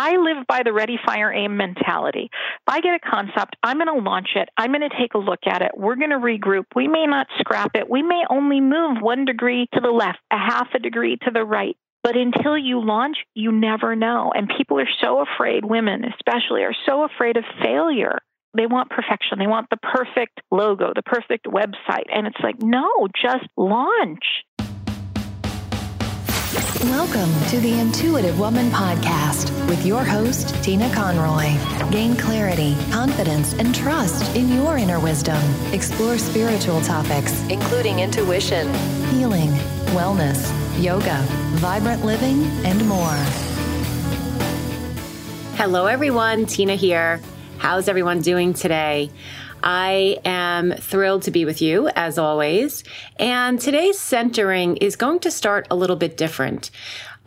I live by the ready, fire, aim mentality. If I get a concept, I'm going to launch it. I'm going to take a look at it. We're going to regroup. We may not scrap it. We may only move one degree to the left, a half a degree to the right. But until you launch, you never know. And people are so afraid, women especially, are so afraid of failure. They want perfection. They want the perfect logo, the perfect website. And it's like, no, just launch. Welcome to the Intuitive Woman Podcast with your host, Tina Conroy. Gain clarity, confidence, and trust in your inner wisdom. Explore spiritual topics, including intuition, healing, wellness, yoga, vibrant living, and more. Hello, everyone. Tina here. How's everyone doing today? I am thrilled to be with you as always. And today's centering is going to start a little bit different.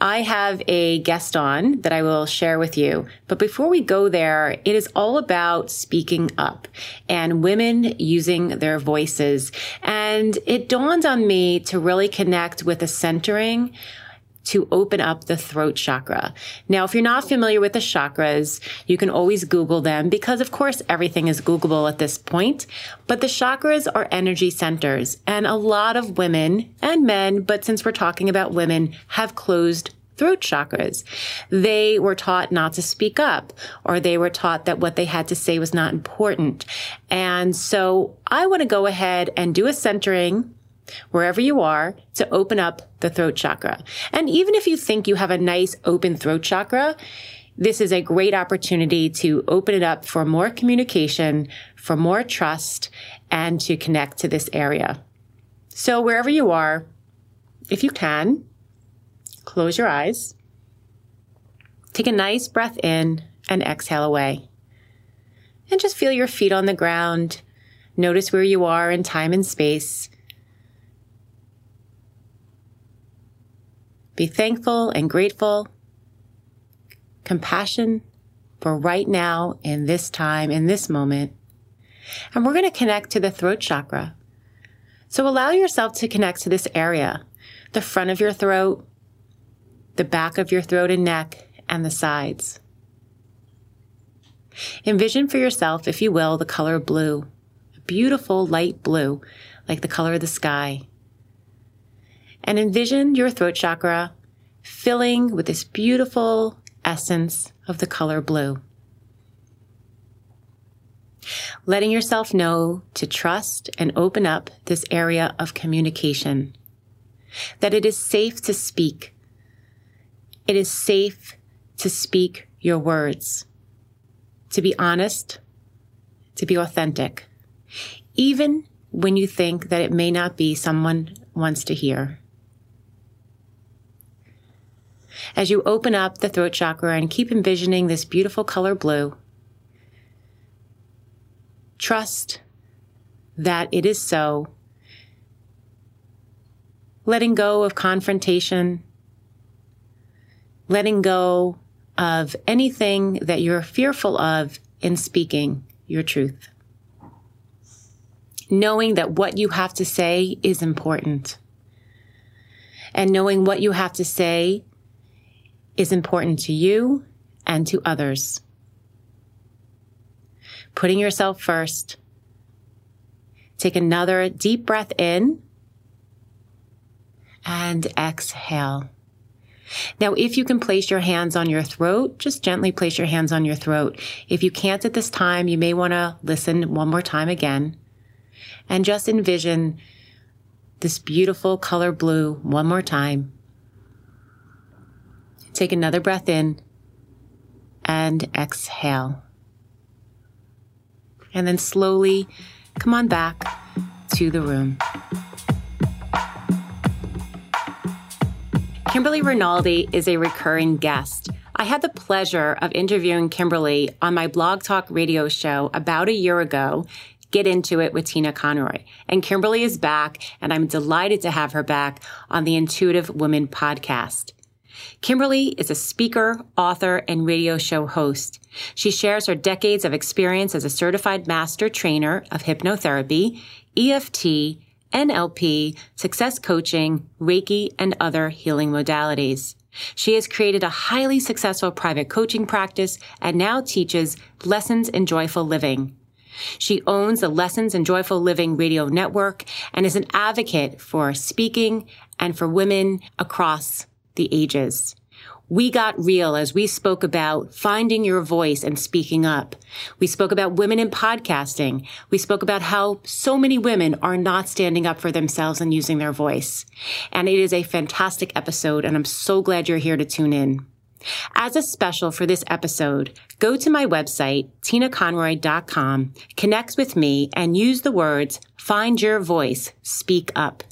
I have a guest on that I will share with you. But before we go there, it is all about speaking up and women using their voices. And it dawned on me to really connect with a centering to open up the throat chakra. Now, if you're not familiar with the chakras, you can always Google them because of course everything is Googleable at this point. But the chakras are energy centers and a lot of women and men, but since we're talking about women, have closed throat chakras. They were taught not to speak up or they were taught that what they had to say was not important. And so I want to go ahead and do a centering wherever you are to open up the throat chakra. And even if you think you have a nice open throat chakra, this is a great opportunity to open it up for more communication, for more trust, and to connect to this area. So wherever you are, if you can, close your eyes, take a nice breath in and exhale away. And just feel your feet on the ground. Notice where you are in time and space. Be thankful and grateful. Compassion for right now, in this time, in this moment. And we're going to connect to the throat chakra. So allow yourself to connect to this area, the front of your throat, the back of your throat and neck, and the sides. Envision for yourself, if you will, the color blue, a beautiful light blue, like the color of the sky and envision your throat chakra filling with this beautiful essence of the color blue. Letting yourself know to trust and open up this area of communication. That it is safe to speak. It is safe to speak your words. To be honest. To be authentic. Even when you think that it may not be someone wants to hear. As you open up the throat chakra and keep envisioning this beautiful color blue. Trust that it is so. Letting go of confrontation, letting go of anything that you're fearful of in speaking your truth. Knowing that what you have to say is important. And knowing what you have to say is important to you and to others. Putting yourself first. Take another deep breath in and exhale. Now, if you can place your hands on your throat, just gently place your hands on your throat. If you can't at this time, you may want to listen one more time again and just envision this beautiful color blue one more time. Take another breath in and exhale. And then slowly come on back to the room. Kimberly Rinaldi is a recurring guest. I had the pleasure of interviewing Kimberly on my Blog Talk radio show about a year ago, Get Into It with Tina Conroy. And Kimberly is back, and I'm delighted to have her back on the Intuitive Woman podcast. Kimberly is a speaker, author, and radio show host. She shares her decades of experience as a certified master trainer of hypnotherapy, EFT, NLP, success coaching, Reiki, and other healing modalities. She has created a highly successful private coaching practice and now teaches lessons in joyful living. She owns the Lessons in Joyful Living radio network and is an advocate for speaking and for women across the ages. We got real as we spoke about finding your voice and speaking up. We spoke about women in podcasting. We spoke about how so many women are not standing up for themselves and using their voice. And it is a fantastic episode, and I'm so glad you're here to tune in. As a special for this episode, go to my website, tinaconroy.com, connect with me, and use the words find your voice, speak up.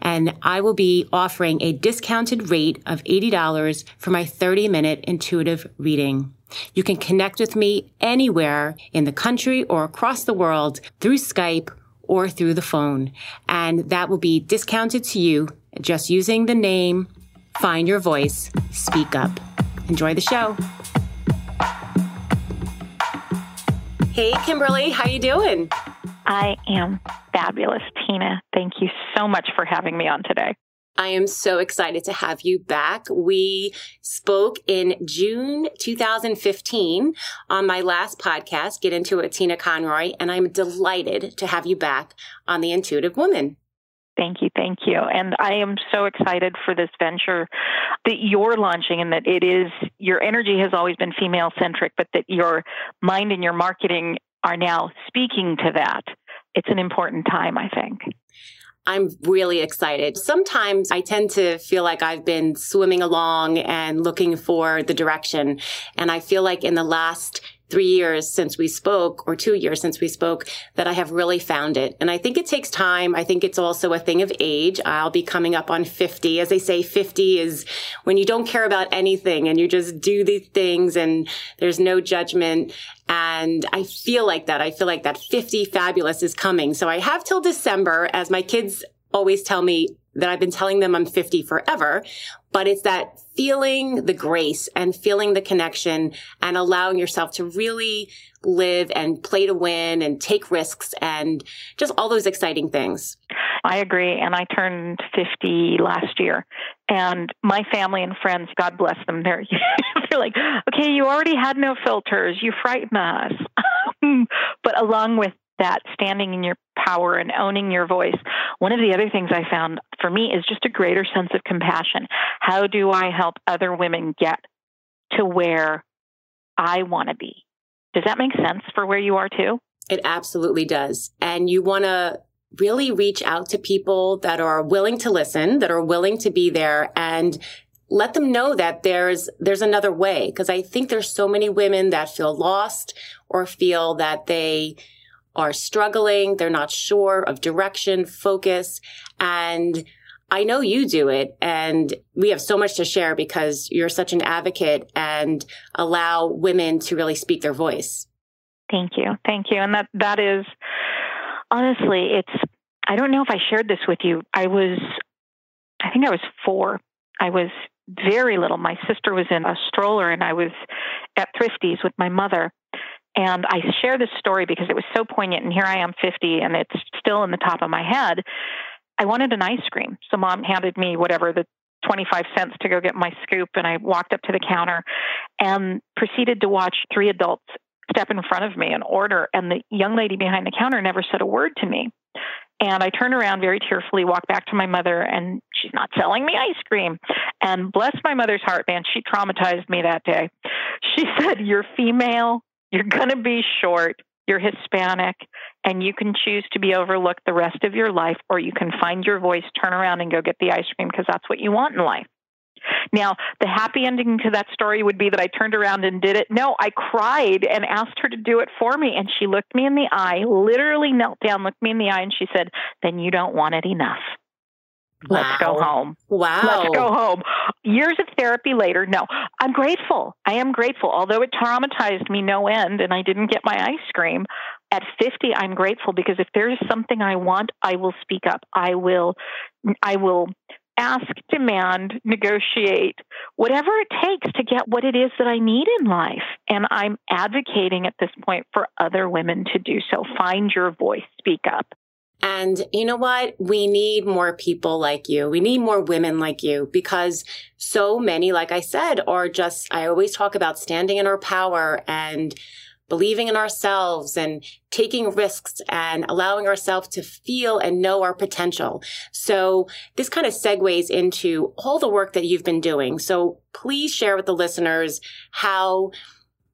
And I will be offering a discounted rate of $80 for my 30 minute intuitive reading. You can connect with me anywhere in the country or across the world through Skype or through the phone. And that will be discounted to you just using the name Find Your Voice, Speak Up. Enjoy the show. Hey, Kimberly, how you doing? I am fabulous, Tina. Thank you so much for having me on today. I am so excited to have you back. We spoke in June 2015 on my last podcast, Get Into It, Tina Conroy, and I'm delighted to have you back on The Intuitive Woman. Thank you, thank you. And I am so excited for this venture that you're launching and that it is your energy has always been female centric, but that your mind and your marketing are now speaking to that. It's an important time, I think. I'm really excited. Sometimes I tend to feel like I've been swimming along and looking for the direction. And I feel like in the last three years since we spoke or two years since we spoke that I have really found it. And I think it takes time. I think it's also a thing of age. I'll be coming up on 50. As they say, 50 is when you don't care about anything and you just do these things and there's no judgment. And I feel like that. I feel like that 50 fabulous is coming. So I have till December as my kids always tell me that I've been telling them I'm 50 forever, but it's that feeling the grace and feeling the connection and allowing yourself to really live and play to win and take risks and just all those exciting things. I agree. And I turned 50 last year. And my family and friends, God bless them, they're, they're like, okay, you already had no filters. You frighten us. Um, but along with that standing in your power and owning your voice. One of the other things I found for me is just a greater sense of compassion. How do I help other women get to where I want to be? Does that make sense for where you are too? It absolutely does. And you want to really reach out to people that are willing to listen, that are willing to be there and let them know that there's there's another way because I think there's so many women that feel lost or feel that they are struggling. They're not sure of direction, focus. And I know you do it and we have so much to share because you're such an advocate and allow women to really speak their voice. Thank you. Thank you. And that, that is honestly, it's, I don't know if I shared this with you. I was, I think I was four. I was very little. My sister was in a stroller and I was at Thrifty's with my mother and I share this story because it was so poignant. And here I am 50 and it's still in the top of my head. I wanted an ice cream. So mom handed me whatever the 25 cents to go get my scoop. And I walked up to the counter and proceeded to watch three adults step in front of me and order. And the young lady behind the counter never said a word to me. And I turned around very tearfully, walked back to my mother, and she's not selling me ice cream. And bless my mother's heart, man, she traumatized me that day. She said, You're female, you're going to be short. You're Hispanic, and you can choose to be overlooked the rest of your life, or you can find your voice, turn around, and go get the ice cream because that's what you want in life. Now, the happy ending to that story would be that I turned around and did it. No, I cried and asked her to do it for me. And she looked me in the eye, literally knelt down, looked me in the eye, and she said, Then you don't want it enough. Wow. Let's go home. Wow. Let's go home. Years of therapy later, no, I'm grateful. I am grateful. Although it traumatized me no end and I didn't get my ice cream, at 50 I'm grateful because if there's something I want, I will speak up. I will I will ask, demand, negotiate, whatever it takes to get what it is that I need in life. And I'm advocating at this point for other women to do so. Find your voice, speak up. And you know what? We need more people like you. We need more women like you because so many, like I said, are just, I always talk about standing in our power and believing in ourselves and taking risks and allowing ourselves to feel and know our potential. So this kind of segues into all the work that you've been doing. So please share with the listeners how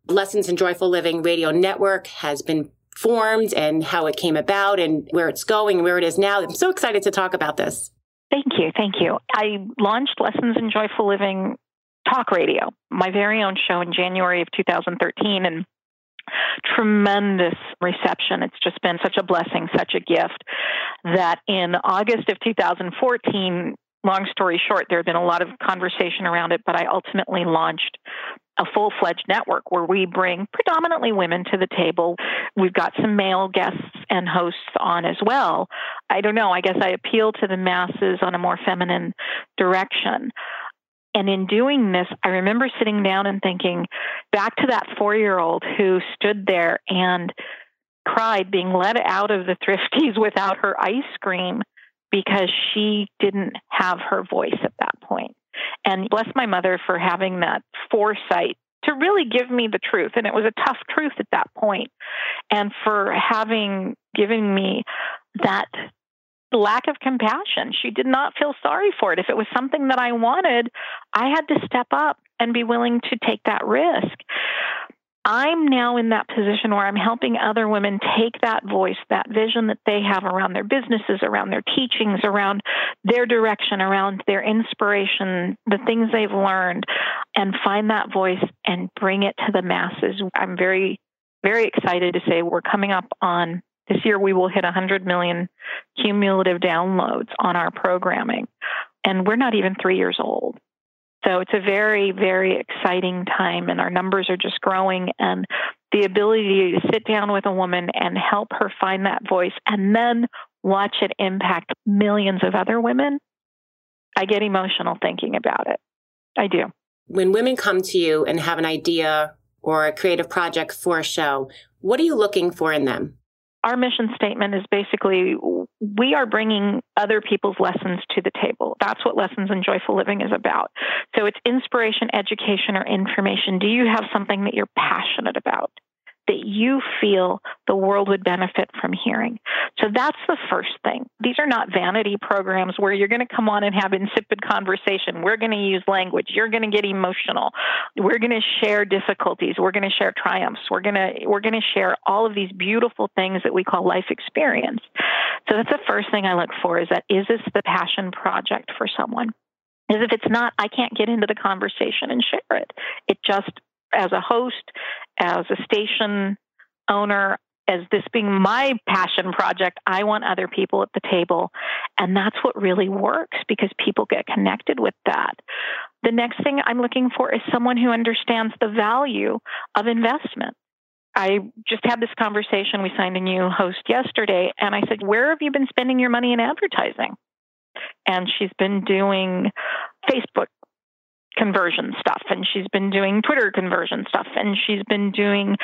Lessons in Joyful Living Radio Network has been formed and how it came about and where it's going and where it is now. I'm so excited to talk about this. Thank you. Thank you. I launched Lessons in Joyful Living Talk Radio, my very own show in January of 2013. And tremendous reception. It's just been such a blessing, such a gift that in August of 2014, long story short, there had been a lot of conversation around it, but I ultimately launched a full fledged network where we bring predominantly women to the table. We've got some male guests and hosts on as well. I don't know, I guess I appeal to the masses on a more feminine direction. And in doing this, I remember sitting down and thinking back to that four year old who stood there and cried being let out of the Thrifty's without her ice cream because she didn't have her voice at that point. And bless my mother for having that foresight to really give me the truth. And it was a tough truth at that point. And for having given me that lack of compassion. She did not feel sorry for it. If it was something that I wanted, I had to step up and be willing to take that risk. I'm now in that position where I'm helping other women take that voice, that vision that they have around their businesses, around their teachings, around their direction, around their inspiration, the things they've learned, and find that voice and bring it to the masses. I'm very, very excited to say we're coming up on this year, we will hit 100 million cumulative downloads on our programming. And we're not even three years old. So it's a very, very exciting time, and our numbers are just growing. And the ability to sit down with a woman and help her find that voice and then watch it impact millions of other women, I get emotional thinking about it. I do. When women come to you and have an idea or a creative project for a show, what are you looking for in them? our mission statement is basically we are bringing other people's lessons to the table. That's what Lessons in Joyful Living is about. So it's inspiration, education, or information. Do you have something that you're passionate about? That you feel the world would benefit from hearing. So that's the first thing. These are not vanity programs where you're going to come on and have insipid conversation. We're going to use language. You're going to get emotional. We're going to share difficulties. We're going to share triumphs. We're going to we're going to share all of these beautiful things that we call life experience. So that's the first thing I look for is that is this the passion project for someone? Is if it's not, I can't get into the conversation and share it. It just as a host, as a station owner, as this being my passion project, I want other people at the table. And that's what really works because people get connected with that. The next thing I'm looking for is someone who understands the value of investment. I just had this conversation. We signed a new host yesterday, and I said, Where have you been spending your money in advertising? And she's been doing Facebook conversion stuff and she's been doing Twitter conversion stuff and she's been doing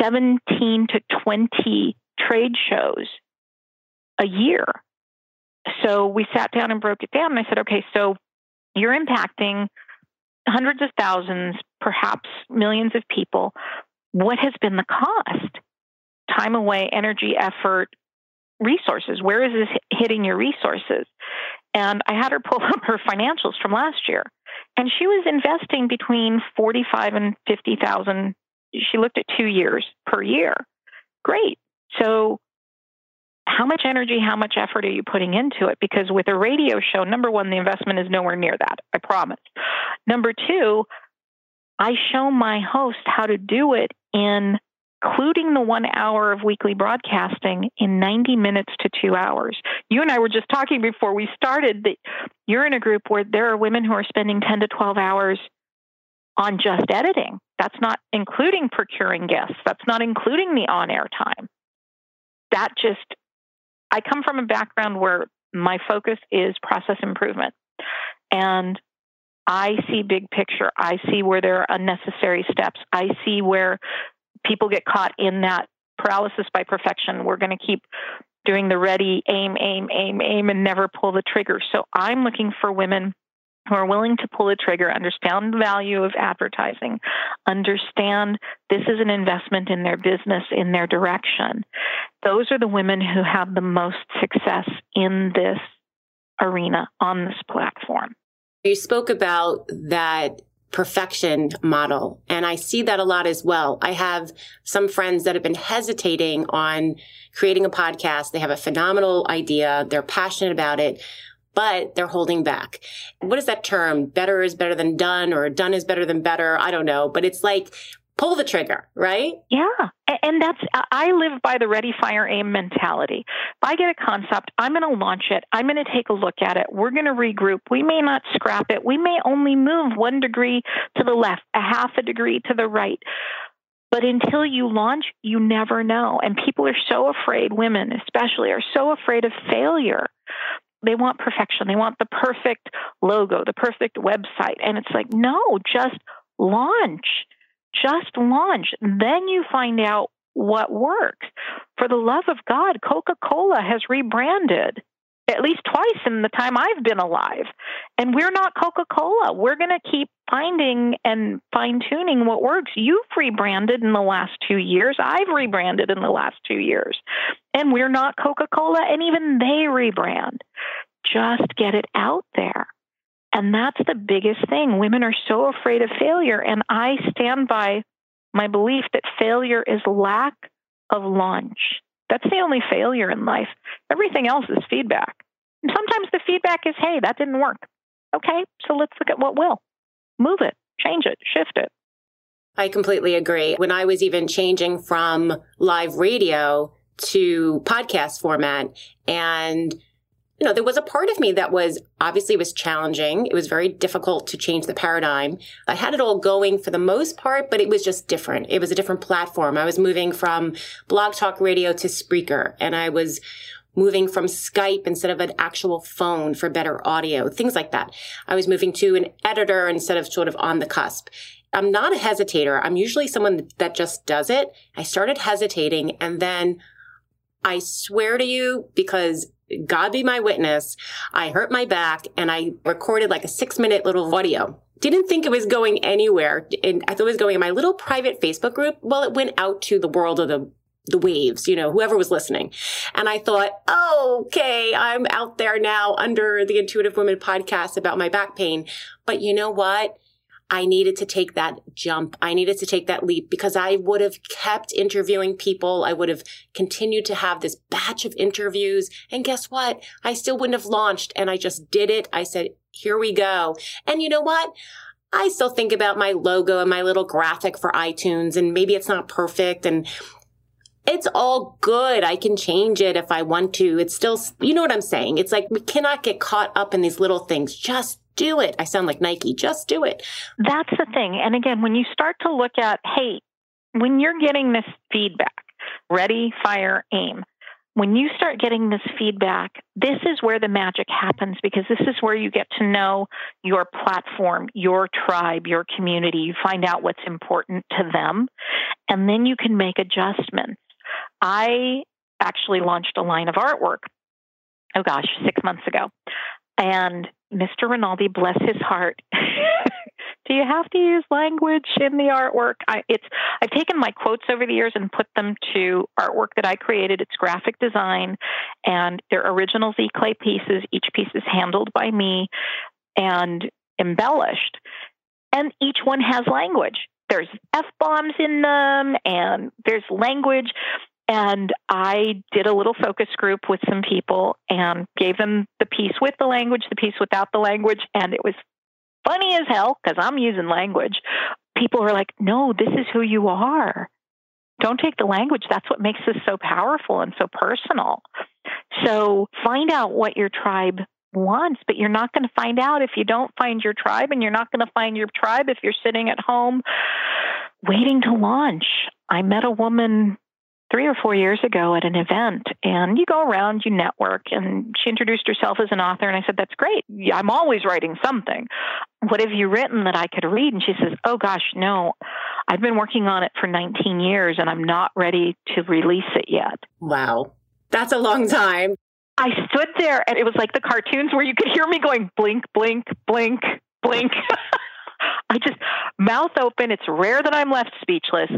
17 to 20 trade shows a year. So we sat down and broke it down and I said, okay, so you're impacting hundreds of thousands, perhaps millions of people. What has been the cost? Time away, energy, effort, resources. Where is this hitting your resources? And I had her pull up her financials from last year and she was investing between 45 and 50,000 she looked at 2 years per year. Great. So how much energy how much effort are you putting into it? Because with a radio show number 1 the investment is nowhere near that i promise. Number 2 i show my host how to do it in including the one hour of weekly broadcasting in 90 minutes to two hours. You and I were just talking before we started that you're in a group where there are women who are spending 10 to 12 hours on just editing. That's not including procuring guests, that's not including the on air time. That just, I come from a background where my focus is process improvement. And I see big picture. I see where there are unnecessary steps. I see where people get caught in that paralysis by perfection. We're going to keep doing the ready, aim, aim, aim, aim, and never pull the trigger. So I'm looking for women who are willing to pull the trigger, understand the value of advertising, understand this is an investment in their business, in their direction. Those are the women who have the most success in this arena on this platform. You spoke about that perfection model. And I see that a lot as well. I have some friends that have been hesitating on creating a podcast. They have a phenomenal idea. They're passionate about it, but they're holding back. What is that term? Better is better than done or done is better than better. I don't know, but it's like pull the trigger, right? Yeah. And that's, uh, I live by the ready, fire, aim mentality. If I get a concept, I'm going to launch it. I'm going to take a look at it. We're going to regroup. We may not scrap it. We may only move one degree to the left, a half a degree to the right. But until you launch, you never know. And people are so afraid, women especially, are so afraid of failure. They want perfection. They want the perfect logo, the perfect website. And it's like, no, just launch just launch. Then you find out what works. For the love of God, Coca Cola has rebranded at least twice in the time I've been alive. And we're not Coca Cola. We're going to keep finding and fine tuning what works. You've rebranded in the last two years. I've rebranded in the last two years. And we're not Coca Cola, and even they rebrand. Just get it out there. And that's the biggest thing. Women are so afraid of failure. And I stand by my belief that failure is lack of launch. That's the only failure in life. Everything else is feedback. And sometimes the feedback is, hey, that didn't work. Okay, so let's look at what will. Move it, change it, shift it. I completely agree. When I was even changing from live radio to podcast format and you know, there was a part of me that was obviously was challenging. It was very difficult to change the paradigm. I had it all going for the most part, but it was just different. It was a different platform. I was moving from blog talk radio to Spreaker and I was moving from Skype instead of an actual phone for better audio, things like that. I was moving to an editor instead of sort of on the cusp. I'm not a hesitator. I'm usually someone that just does it. I started hesitating and then I swear to you, because God be my witness, I hurt my back and I recorded like a six minute little audio. Didn't think it was going anywhere. And I thought it was going in my little private Facebook group. Well, it went out to the world of the the waves, you know, whoever was listening. And I thought, oh, okay, I'm out there now under the Intuitive Women podcast about my back pain. But you know what? I needed to take that jump. I needed to take that leap because I would have kept interviewing people. I would have continued to have this batch of interviews. And guess what? I still wouldn't have launched. And I just did it. I said, here we go. And you know what? I still think about my logo and my little graphic for iTunes and maybe it's not perfect and it's all good. I can change it if I want to. It's still, you know what I'm saying? It's like we cannot get caught up in these little things. Just do it. I sound like Nike. Just do it. That's the thing. And again, when you start to look at, hey, when you're getting this feedback, ready, fire, aim, when you start getting this feedback, this is where the magic happens because this is where you get to know your platform, your tribe, your community. You find out what's important to them, and then you can make adjustments. I actually launched a line of artwork, oh gosh, six months ago. And Mr. Rinaldi, bless his heart. Do you have to use language in the artwork? I, it's I've taken my quotes over the years and put them to artwork that I created. It's graphic design, and they're original giclée pieces. Each piece is handled by me and embellished, and each one has language. There's f bombs in them, and there's language. And I did a little focus group with some people and gave them the piece with the language, the piece without the language. And it was funny as hell because I'm using language. People were like, no, this is who you are. Don't take the language. That's what makes this so powerful and so personal. So find out what your tribe wants, but you're not going to find out if you don't find your tribe, and you're not going to find your tribe if you're sitting at home waiting to launch. I met a woman three or four years ago at an event and you go around you network and she introduced herself as an author and i said that's great i'm always writing something what have you written that i could read and she says oh gosh no i've been working on it for 19 years and i'm not ready to release it yet wow That's a long time. I stood there and it was like the cartoons where you could hear me going blink, blink, blink, blink. I just mouth open. It's rare that I'm left speechless.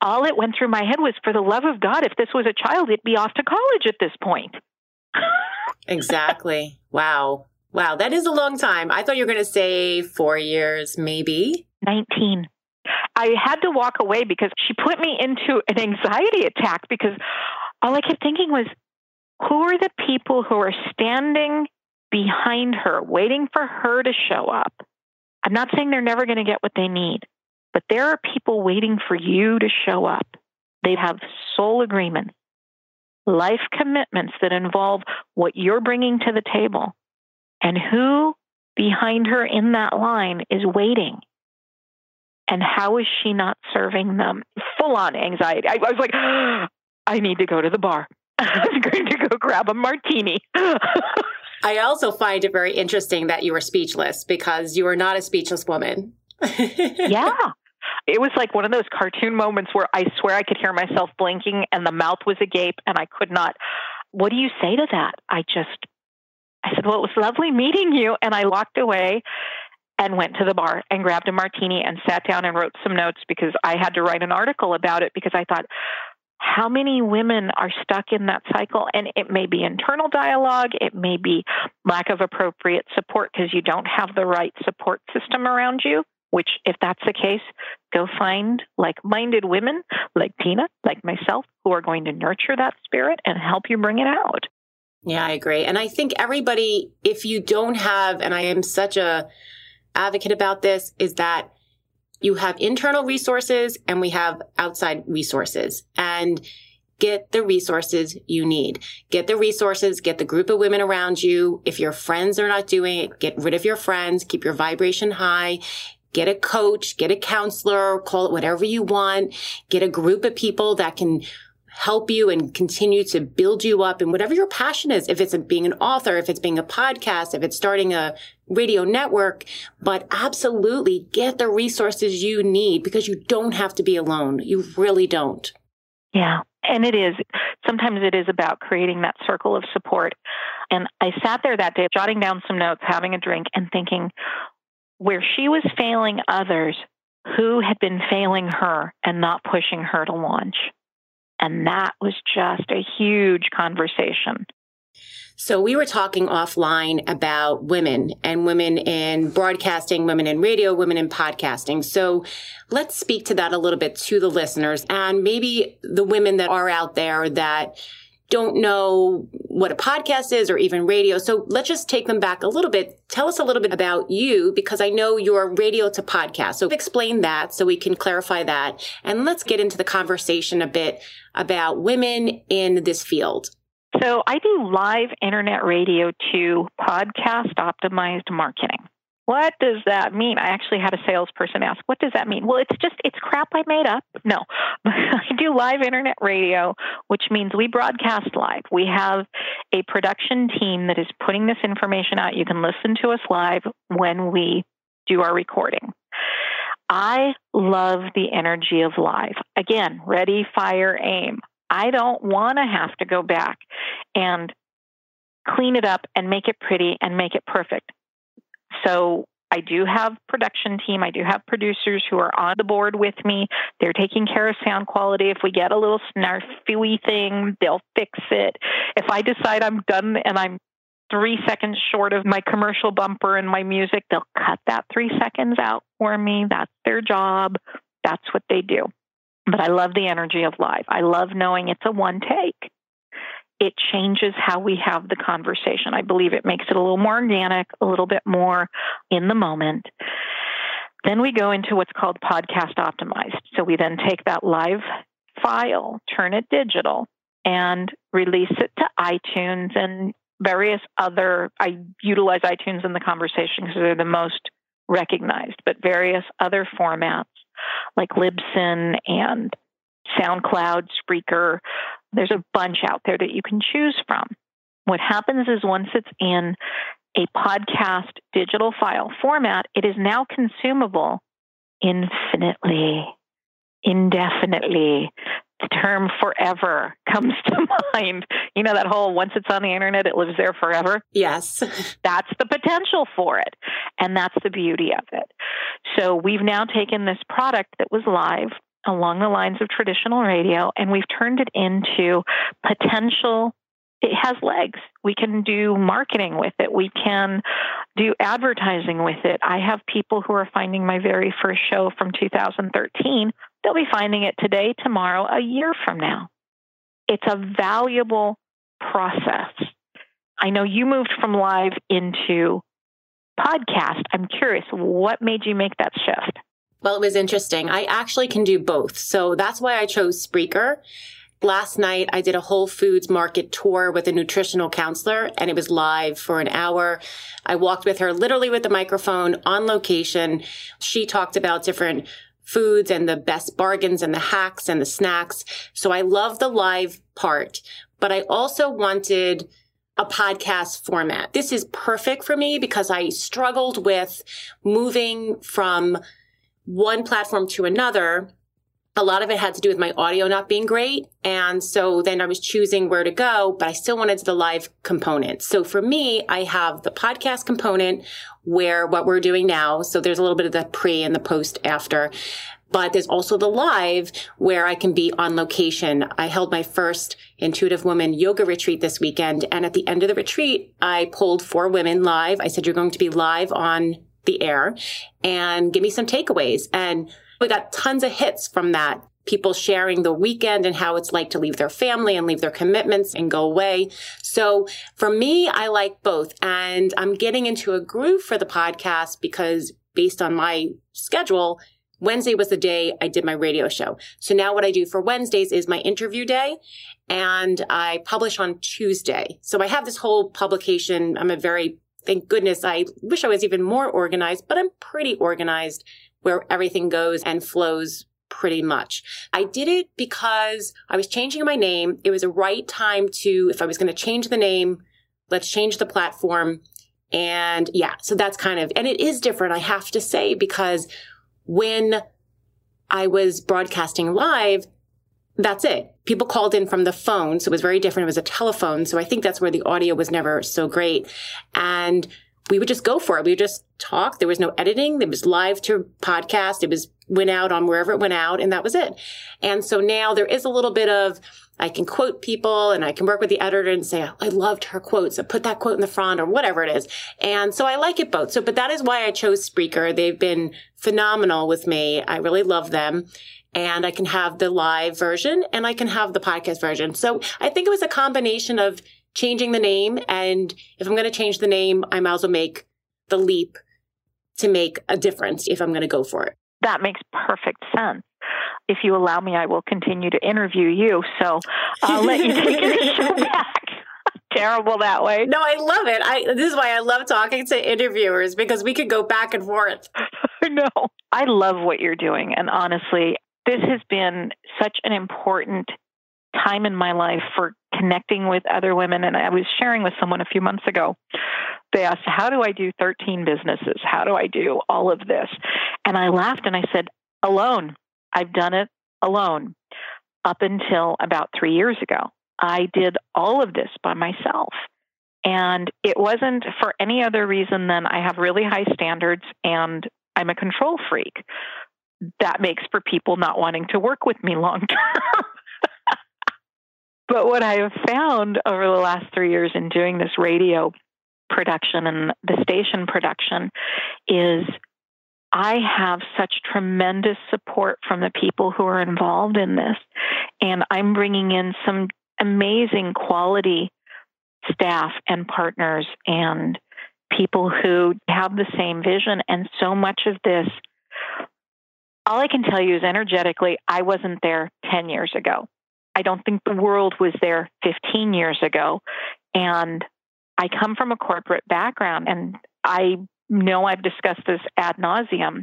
All it went through my head was for the love of God, if this was a child, it'd be off to college at this point. exactly. Wow. Wow. That is a long time. I thought you were going to say four years, maybe. 19. I had to walk away because she put me into an anxiety attack because all I kept thinking was, who are the people who are standing behind her, waiting for her to show up? I'm not saying they're never going to get what they need, but there are people waiting for you to show up. They have soul agreements, life commitments that involve what you're bringing to the table. And who behind her in that line is waiting? And how is she not serving them? Full on anxiety. I, I was like, I need to go to the bar. I'm going to go grab a martini. I also find it very interesting that you were speechless because you are not a speechless woman. yeah. It was like one of those cartoon moments where I swear I could hear myself blinking and the mouth was agape and I could not. What do you say to that? I just, I said, well, it was lovely meeting you. And I walked away and went to the bar and grabbed a martini and sat down and wrote some notes because I had to write an article about it because I thought, how many women are stuck in that cycle? And it may be internal dialogue, it may be lack of appropriate support because you don't have the right support system around you. Which, if that's the case, go find like minded women like Tina, like myself, who are going to nurture that spirit and help you bring it out. Yeah, I agree. And I think everybody, if you don't have, and I am such a advocate about this, is that you have internal resources and we have outside resources and get the resources you need. Get the resources, get the group of women around you. If your friends are not doing it, get rid of your friends, keep your vibration high. Get a coach, get a counselor, call it whatever you want. Get a group of people that can help you and continue to build you up in whatever your passion is. If it's being an author, if it's being a podcast, if it's starting a radio network, but absolutely get the resources you need because you don't have to be alone. You really don't. Yeah. And it is. Sometimes it is about creating that circle of support. And I sat there that day, jotting down some notes, having a drink, and thinking where she was failing others, who had been failing her and not pushing her to launch. And that was just a huge conversation. So we were talking offline about women and women in broadcasting, women in radio, women in podcasting. So let's speak to that a little bit to the listeners and maybe the women that are out there that don't know what a podcast is or even radio. So let's just take them back a little bit. Tell us a little bit about you because I know you're radio to podcast. So explain that so we can clarify that. And let's get into the conversation a bit about women in this field. So I do live internet radio to podcast optimized marketing. What does that mean? I actually had a salesperson ask, what does that mean? Well, it's just, it's crap I made up. No, I do live internet radio, which means we broadcast live. We have a production team that is putting this information out. You can listen to us live when we do our recording. I love the energy of live. Again, ready, fire, aim. I don't want to have to go back and clean it up and make it pretty and make it perfect. So I do have production team. I do have producers who are on the board with me. They're taking care of sound quality. If we get a little snarfy thing, they'll fix it. If I decide I'm done and I'm three seconds short of my commercial bumper and my music, they'll cut that three seconds out for me. That's their job. That's what they do. But I love the energy of live. I love knowing it's a one take it changes how we have the conversation. I believe it makes it a little more organic, a little bit more in the moment. Then we go into what's called podcast optimized. So we then take that live file, turn it digital, and release it to iTunes and various other. I utilize iTunes in the conversation because they're the most recognized, but various other formats like Libsyn and SoundCloud, Spreaker. There's a bunch out there that you can choose from. What happens is once it's in a podcast digital file format, it is now consumable infinitely, indefinitely. The term forever comes to mind. You know, that whole once it's on the internet, it lives there forever. Yes. that's the potential for it. And that's the beauty of it. So we've now taken this product that was live along the lines of traditional radio and we've turned it into potential it has legs. We can do marketing with it. We can do advertising with it. I have people who are finding my very first show from 2013. They'll be finding it today, tomorrow, a year from now. It's a valuable process. I know you moved from live into podcast. I'm curious, what made you make that shift? Well, it was interesting. I actually can do both. So that's why I chose Spreaker. Last night, I did a Whole Foods market tour with a nutritional counselor and it was live for an hour. I walked with her literally with the microphone on location. She talked about different foods and the best bargains and the hacks and the snacks. So I love the live part, but I also wanted a podcast format. This is perfect for me because I struggled with moving from one platform to another a lot of it had to do with my audio not being great. And so then I was choosing where to go, but I still wanted the live component. So for me, I have the podcast component where what we're doing now. So there's a little bit of the pre and the post after. But there's also the live where I can be on location. I held my first intuitive woman yoga retreat this weekend. And at the end of the retreat, I pulled four women live. I said, you're going to be live on the air and give me some takeaways. And we got tons of hits from that. People sharing the weekend and how it's like to leave their family and leave their commitments and go away. So for me, I like both. And I'm getting into a groove for the podcast because based on my schedule, Wednesday was the day I did my radio show. So now what I do for Wednesdays is my interview day and I publish on Tuesday. So I have this whole publication. I'm a very, thank goodness, I wish I was even more organized, but I'm pretty organized where everything goes and flows pretty much. I did it because I was changing my name. It was a right time to, if I was going to change the name, let's change the platform. And yeah, so that's kind of, and it is different, I have to say, because when I was broadcasting live, that's it. People called in from the phone. So it was very different. It was a telephone. So I think that's where the audio was never so great. And we would just go for it. We would just talk. There was no editing. It was live to podcast. It was went out on wherever it went out and that was it. And so now there is a little bit of, I can quote people and I can work with the editor and say, I loved her quote. So put that quote in the front or whatever it is. And so I like it both. So, but that is why I chose Spreaker. They've been phenomenal with me. I really love them and I can have the live version and I can have the podcast version. So I think it was a combination of changing the name. And if I'm going to change the name, I might as well make the leap to make a difference if I'm going to go for it. That makes perfect sense. If you allow me, I will continue to interview you. So I'll let you take the show back. Terrible that way. No, I love it. I this is why I love talking to interviewers because we could go back and forth. no, I love what you're doing, and honestly, this has been such an important time in my life for connecting with other women. And I was sharing with someone a few months ago. They asked, How do I do 13 businesses? How do I do all of this? And I laughed and I said, Alone. I've done it alone up until about three years ago. I did all of this by myself. And it wasn't for any other reason than I have really high standards and I'm a control freak. That makes for people not wanting to work with me long term. But what I have found over the last three years in doing this radio production and the station production is I have such tremendous support from the people who are involved in this. And I'm bringing in some amazing quality staff and partners and people who have the same vision. And so much of this, all I can tell you is energetically, I wasn't there 10 years ago. I don't think the world was there 15 years ago. And I come from a corporate background, and I know I've discussed this ad nauseum.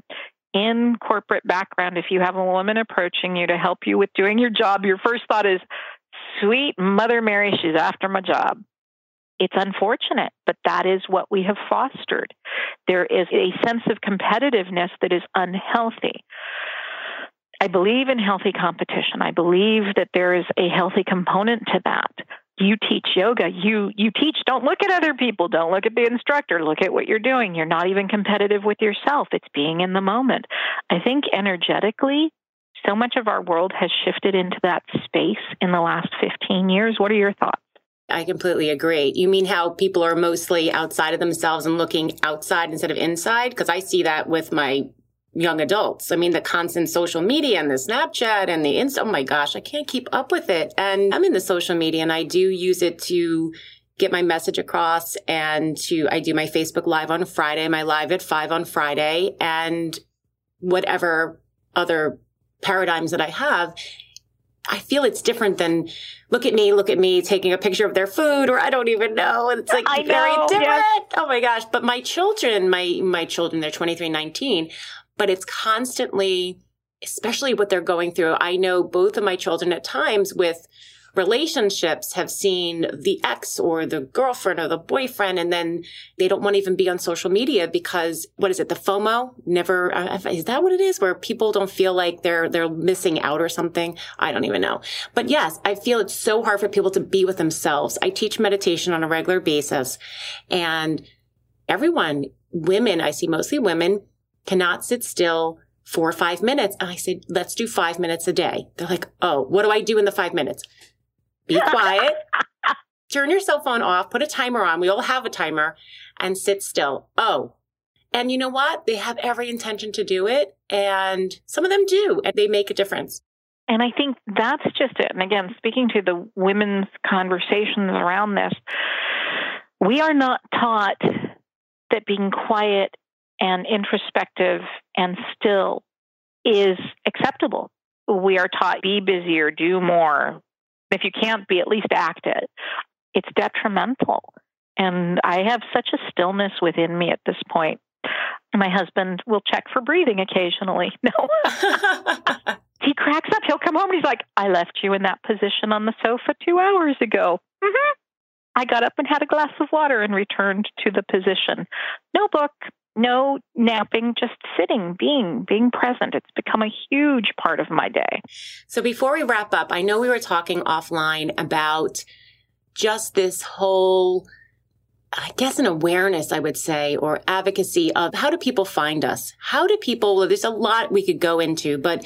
In corporate background, if you have a woman approaching you to help you with doing your job, your first thought is, sweet Mother Mary, she's after my job. It's unfortunate, but that is what we have fostered. There is a sense of competitiveness that is unhealthy. I believe in healthy competition. I believe that there is a healthy component to that. You teach yoga. You you teach don't look at other people, don't look at the instructor, look at what you're doing. You're not even competitive with yourself. It's being in the moment. I think energetically so much of our world has shifted into that space in the last 15 years. What are your thoughts? I completely agree. You mean how people are mostly outside of themselves and looking outside instead of inside? Because I see that with my young adults. I mean, the constant social media and the Snapchat and the Insta. Oh my gosh, I can't keep up with it. And I'm in the social media and I do use it to get my message across and to, I do my Facebook live on Friday, my live at five on Friday and whatever other paradigms that I have. I feel it's different than look at me, look at me taking a picture of their food, or I don't even know. It's like I very know, different. yes. Oh my gosh. But my children, my, my children, they're 23, 19, but it's constantly, especially what they're going through. I know both of my children at times with relationships have seen the ex or the girlfriend or the boyfriend and then they don't want to even be on social media because what is it the FOMO never uh, is that what it is where people don't feel like they're they're missing out or something I don't even know but yes I feel it's so hard for people to be with themselves I teach meditation on a regular basis and everyone women I see mostly women cannot sit still for five minutes. And I said, let's do five minutes a day. They're like, oh, what do I do in the five minutes? Be quiet, turn your cell phone off, put a timer on. We all have a timer and sit still. Oh, and you know what? They have every intention to do it. And some of them do, and they make a difference. And I think that's just it. And again, speaking to the women's conversations around this, we are not taught that being quiet and introspective and still is acceptable. We are taught be busier, do more. If you can't be, at least act it. It's detrimental. And I have such a stillness within me at this point. My husband will check for breathing occasionally. No. he cracks up. He'll come home and he's like, I left you in that position on the sofa two hours ago. Mm-hmm. I got up and had a glass of water and returned to the position. No book, no napping, just sitting, being, being present. It's become a huge part of my day. So before we wrap up, I know we were talking offline about just this whole I guess an awareness, I would say, or advocacy of how do people find us? How do people, well, there's a lot we could go into, but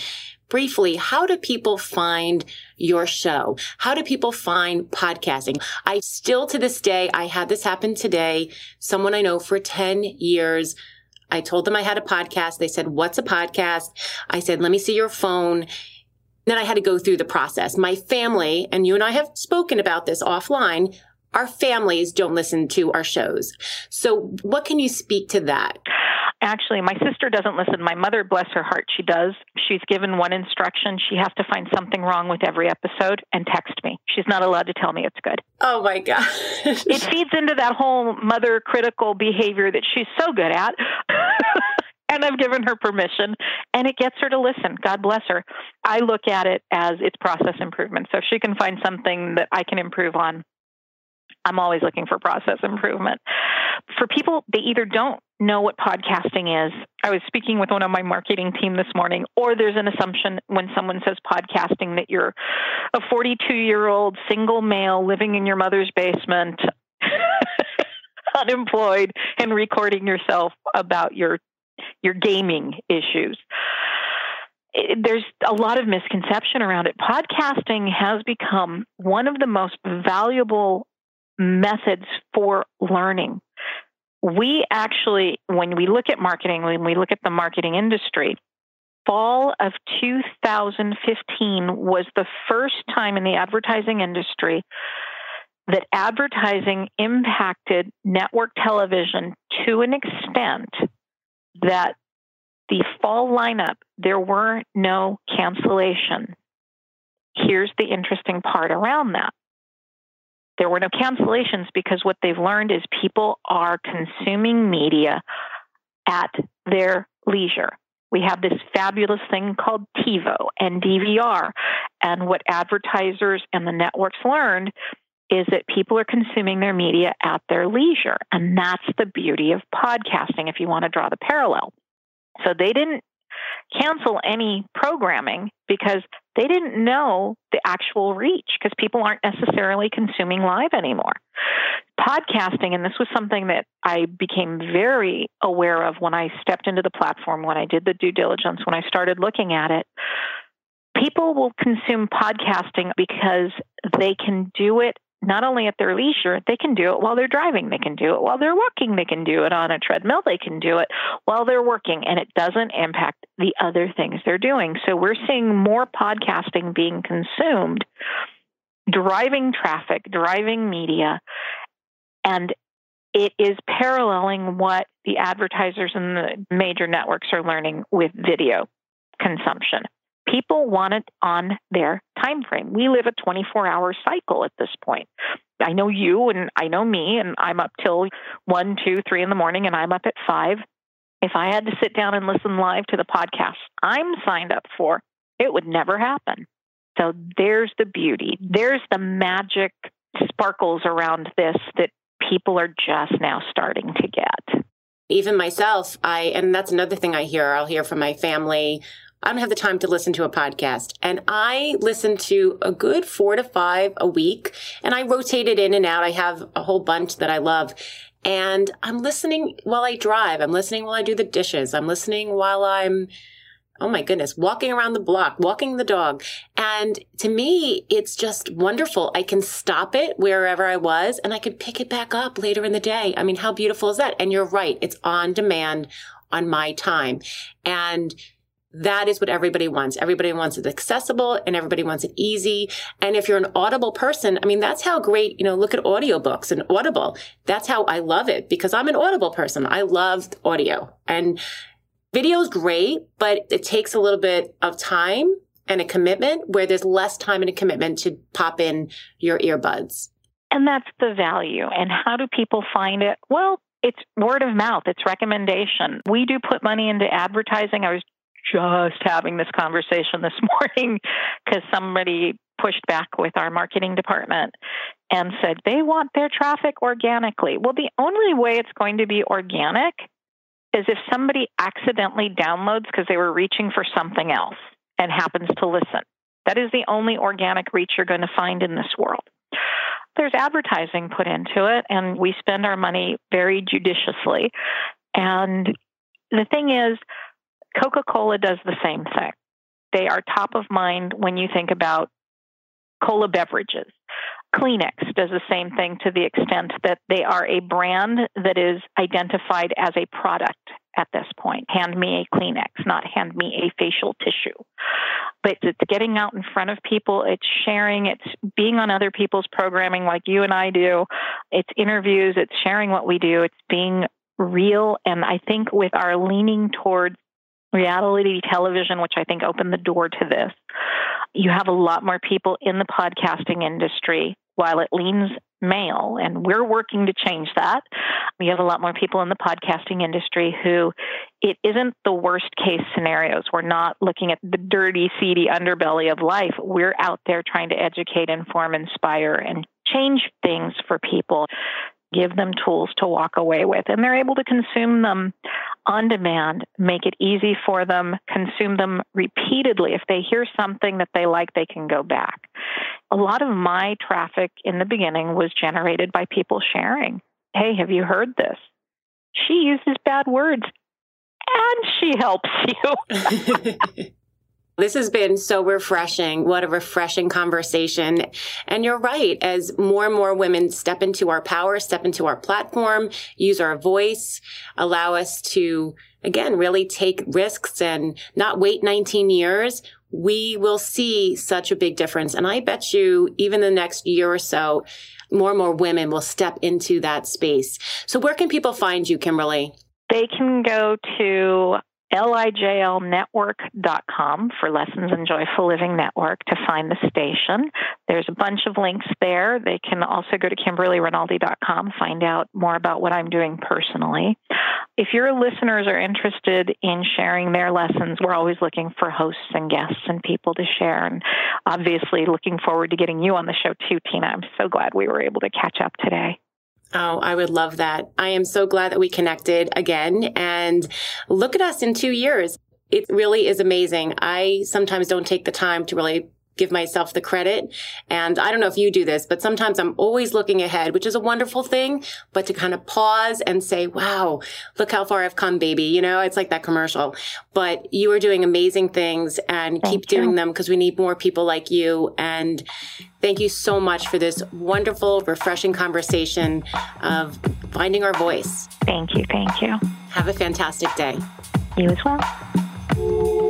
briefly, how do people find your show? How do people find podcasting? I still to this day, I had this happen today. Someone I know for 10 years. I told them I had a podcast. They said, what's a podcast? I said, let me see your phone. Then I had to go through the process. My family, and you and I have spoken about this offline, our families don't listen to our shows. So what can you speak to that? Actually, my sister doesn't listen. My mother, bless her heart, she does. She's given one instruction. She has to find something wrong with every episode and text me. She's not allowed to tell me it's good. Oh my God. it feeds into that whole mother critical behavior that she's so good at. and I've given her permission, and it gets her to listen. God bless her. I look at it as it's process improvement. So if she can find something that I can improve on, I'm always looking for process improvement. For people, they either don't know what podcasting is. I was speaking with one of my marketing team this morning, or there's an assumption when someone says podcasting that you're a 42 year old single male living in your mother's basement, unemployed, and recording yourself about your your gaming issues there's a lot of misconception around it. Podcasting has become one of the most valuable methods for learning. We actually, when we look at marketing, when we look at the marketing industry, fall of 2015 was the first time in the advertising industry that advertising impacted network television to an extent that the fall lineup, there were no cancellations. Here's the interesting part around that there were no cancellations because what they've learned is people are consuming media at their leisure. We have this fabulous thing called TiVo and DVR. And what advertisers and the networks learned is that people are consuming their media at their leisure. And that's the beauty of podcasting, if you want to draw the parallel. So they didn't cancel any programming because they didn't know the actual reach because people aren't necessarily consuming live anymore. Podcasting, and this was something that I became very aware of when I stepped into the platform, when I did the due diligence, when I started looking at it. People will consume podcasting because they can do it not only at their leisure, they can do it while they're driving, they can do it while they're walking, they can do it on a treadmill, they can do it while they're working, and it doesn't impact the other things they're doing. So we're seeing more podcasting being consumed, driving traffic, driving media, and it is paralleling what the advertisers and the major networks are learning with video consumption people want it on their time frame. We live a 24 hour cycle at this point. I know you and I know me, and I'm up till one, two, three in the morning, and I'm up at five. If I had to sit down and listen live to the podcast I'm signed up for, it would never happen. So there's the beauty. There's the magic sparkles around this that people are just now starting to get. Even myself, I, and that's another thing I hear. I'll hear from my family I don't have the time to listen to a podcast. And I listen to a good four to five a week and I rotate it in and out. I have a whole bunch that I love. And I'm listening while I drive. I'm listening while I do the dishes. I'm listening while I'm, oh my goodness, walking around the block, walking the dog. And to me, it's just wonderful. I can stop it wherever I was and I can pick it back up later in the day. I mean, how beautiful is that? And you're right. It's on demand on my time. And that is what everybody wants. Everybody wants it accessible and everybody wants it easy. And if you're an audible person, I mean, that's how great, you know, look at audiobooks and audible. That's how I love it because I'm an audible person. I love audio and video is great, but it takes a little bit of time and a commitment where there's less time and a commitment to pop in your earbuds. And that's the value. And how do people find it? Well, it's word of mouth, it's recommendation. We do put money into advertising. I was just having this conversation this morning because somebody pushed back with our marketing department and said they want their traffic organically. Well, the only way it's going to be organic is if somebody accidentally downloads because they were reaching for something else and happens to listen. That is the only organic reach you're going to find in this world. There's advertising put into it, and we spend our money very judiciously. And the thing is, Coca Cola does the same thing. They are top of mind when you think about cola beverages. Kleenex does the same thing to the extent that they are a brand that is identified as a product at this point. Hand me a Kleenex, not hand me a facial tissue. But it's getting out in front of people, it's sharing, it's being on other people's programming like you and I do, it's interviews, it's sharing what we do, it's being real. And I think with our leaning towards reality television, which I think opened the door to this. You have a lot more people in the podcasting industry while it leans male, and we're working to change that. We have a lot more people in the podcasting industry who it isn't the worst case scenarios. We're not looking at the dirty, seedy underbelly of life. We're out there trying to educate, inform, inspire, and change things for people give them tools to walk away with, and they're able to consume them on demand, make it easy for them, consume them repeatedly. If they hear something that they like, they can go back. A lot of my traffic in the beginning was generated by people sharing. Hey, have you heard this? She uses bad words and she helps you. This has been so refreshing. What a refreshing conversation. And you're right. As more and more women step into our power, step into our platform, use our voice, allow us to, again, really take risks and not wait 19 years, we will see such a big difference. And I bet you even the next year or so, more and more women will step into that space. So where can people find you, Kimberly? They can go to lijlnetwork.com for Lessons in Joyful Living Network to find the station. There's a bunch of links there. They can also go to kimberlyrinaldi.com, find out more about what I'm doing personally. If your listeners are interested in sharing their lessons, we're always looking for hosts and guests and people to share. And obviously, looking forward to getting you on the show too, Tina. I'm so glad we were able to catch up today. Oh, I would love that. I am so glad that we connected again and look at us in two years. it really is amazing. I sometimes don't take the time to really give myself the credit. And I don't know if you do this, but sometimes I'm always looking ahead, which is a wonderful thing, but to kind of pause and say, wow, look how far I've come, baby. You know, it's like that commercial, but you are doing amazing things and Thank keep you. doing them because we need more people like you. And thank you so much for this wonderful, refreshing conversation of finding our voice. Thank you. Thank you. Have a fantastic day. You as well.